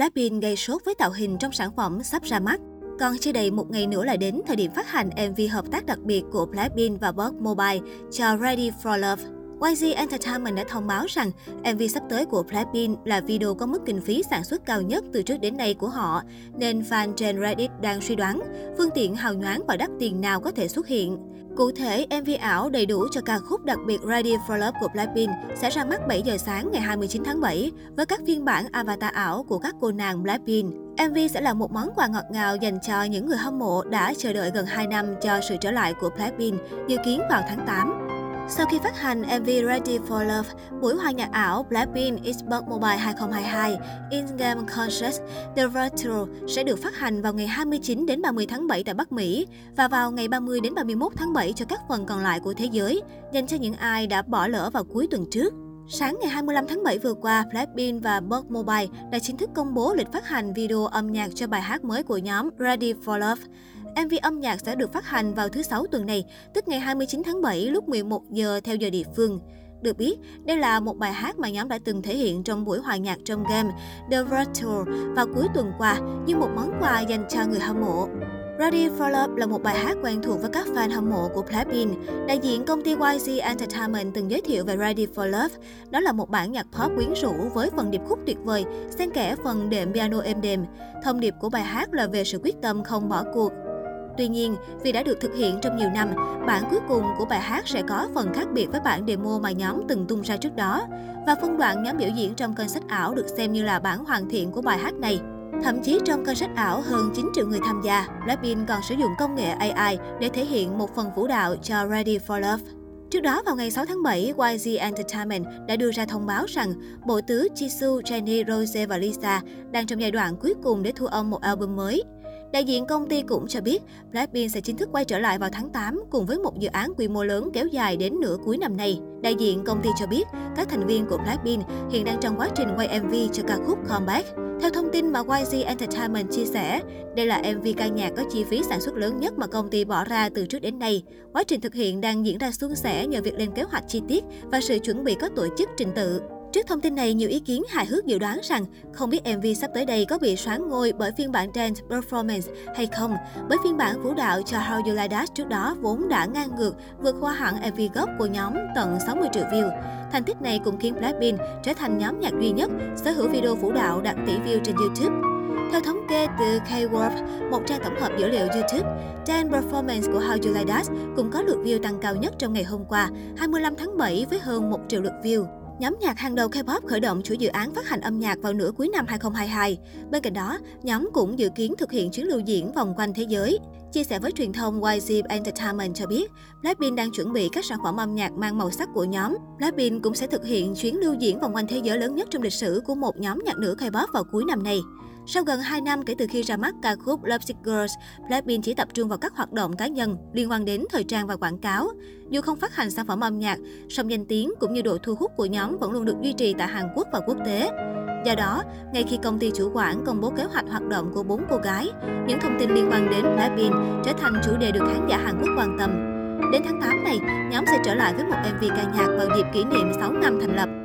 Blackpink gây sốt với tạo hình trong sản phẩm sắp ra mắt. Còn chưa đầy một ngày nữa là đến thời điểm phát hành MV hợp tác đặc biệt của Blackpink và Box Mobile cho Ready for Love. YG Entertainment đã thông báo rằng MV sắp tới của Blackpink là video có mức kinh phí sản xuất cao nhất từ trước đến nay của họ, nên fan trên Reddit đang suy đoán phương tiện hào nhoáng và đắt tiền nào có thể xuất hiện. Cụ thể, MV ảo đầy đủ cho ca khúc đặc biệt Ready for Love của Blackpink sẽ ra mắt 7 giờ sáng ngày 29 tháng 7 với các phiên bản avatar ảo của các cô nàng Blackpink. MV sẽ là một món quà ngọt ngào dành cho những người hâm mộ đã chờ đợi gần 2 năm cho sự trở lại của Blackpink, dự kiến vào tháng 8. Sau khi phát hành MV Ready for Love, buổi hòa nhạc ảo Blackpink Xbox Mobile 2022 In-Game Concert The Virtual sẽ được phát hành vào ngày 29 đến 30 tháng 7 tại Bắc Mỹ và vào ngày 30 đến 31 tháng 7 cho các phần còn lại của thế giới, dành cho những ai đã bỏ lỡ vào cuối tuần trước. Sáng ngày 25 tháng 7 vừa qua, Blackpink và Bug Mobile đã chính thức công bố lịch phát hành video âm nhạc cho bài hát mới của nhóm Ready for Love. MV âm nhạc sẽ được phát hành vào thứ Sáu tuần này, tức ngày 29 tháng 7 lúc 11 giờ theo giờ địa phương. Được biết, đây là một bài hát mà nhóm đã từng thể hiện trong buổi hòa nhạc trong game The Virtual vào cuối tuần qua như một món quà dành cho người hâm mộ. Ready for Love là một bài hát quen thuộc với các fan hâm mộ của Blackpink. Đại diện công ty YG Entertainment từng giới thiệu về Ready for Love. Đó là một bản nhạc pop quyến rũ với phần điệp khúc tuyệt vời, xen kẽ phần đệm piano êm đềm. Thông điệp của bài hát là về sự quyết tâm không bỏ cuộc. Tuy nhiên, vì đã được thực hiện trong nhiều năm, bản cuối cùng của bài hát sẽ có phần khác biệt với bản demo mà nhóm từng tung ra trước đó. Và phân đoạn nhóm biểu diễn trong kênh sách ảo được xem như là bản hoàn thiện của bài hát này. Thậm chí trong kênh sách ảo hơn 9 triệu người tham gia, Blackpink còn sử dụng công nghệ AI để thể hiện một phần vũ đạo cho Ready for Love. Trước đó vào ngày 6 tháng 7, YG Entertainment đã đưa ra thông báo rằng bộ tứ Jisoo, Jennie, Rose và Lisa đang trong giai đoạn cuối cùng để thu âm một album mới. Đại diện công ty cũng cho biết Blackpink sẽ chính thức quay trở lại vào tháng 8 cùng với một dự án quy mô lớn kéo dài đến nửa cuối năm nay. Đại diện công ty cho biết các thành viên của Blackpink hiện đang trong quá trình quay MV cho ca khúc Comeback. Theo thông tin mà YG Entertainment chia sẻ, đây là MV ca nhạc có chi phí sản xuất lớn nhất mà công ty bỏ ra từ trước đến nay. Quá trình thực hiện đang diễn ra suôn sẻ nhờ việc lên kế hoạch chi tiết và sự chuẩn bị có tổ chức trình tự. Trước thông tin này, nhiều ý kiến hài hước dự đoán rằng không biết MV sắp tới đây có bị xoán ngôi bởi phiên bản dance performance hay không, bởi phiên bản vũ đạo cho How You Like That trước đó vốn đã ngang ngược, vượt qua hẳn MV gốc của nhóm tận 60 triệu view. Thành tích này cũng khiến Blackpink trở thành nhóm nhạc duy nhất sở hữu video vũ đạo đạt tỷ view trên YouTube. Theo thống kê từ K-Warp, một trang tổng hợp dữ liệu YouTube, Dance Performance của How You Like That cũng có lượt view tăng cao nhất trong ngày hôm qua, 25 tháng 7 với hơn 1 triệu lượt view. Nhóm nhạc hàng đầu K-pop khởi động chuỗi dự án phát hành âm nhạc vào nửa cuối năm 2022. Bên cạnh đó, nhóm cũng dự kiến thực hiện chuyến lưu diễn vòng quanh thế giới. Chia sẻ với truyền thông YG Entertainment cho biết, Blackpink đang chuẩn bị các sản phẩm âm nhạc mang màu sắc của nhóm. Blackpink cũng sẽ thực hiện chuyến lưu diễn vòng quanh thế giới lớn nhất trong lịch sử của một nhóm nhạc nữ K-pop vào cuối năm nay. Sau gần 2 năm kể từ khi ra mắt ca khúc Love Sick Girls, Blackpink chỉ tập trung vào các hoạt động cá nhân liên quan đến thời trang và quảng cáo. Dù không phát hành sản phẩm âm nhạc, song danh tiếng cũng như độ thu hút của nhóm vẫn luôn được duy trì tại Hàn Quốc và quốc tế. Do đó, ngay khi công ty chủ quản công bố kế hoạch hoạt động của bốn cô gái, những thông tin liên quan đến Blackpink trở thành chủ đề được khán giả Hàn Quốc quan tâm. Đến tháng 8 này, nhóm sẽ trở lại với một MV ca nhạc vào dịp kỷ niệm 6 năm thành lập.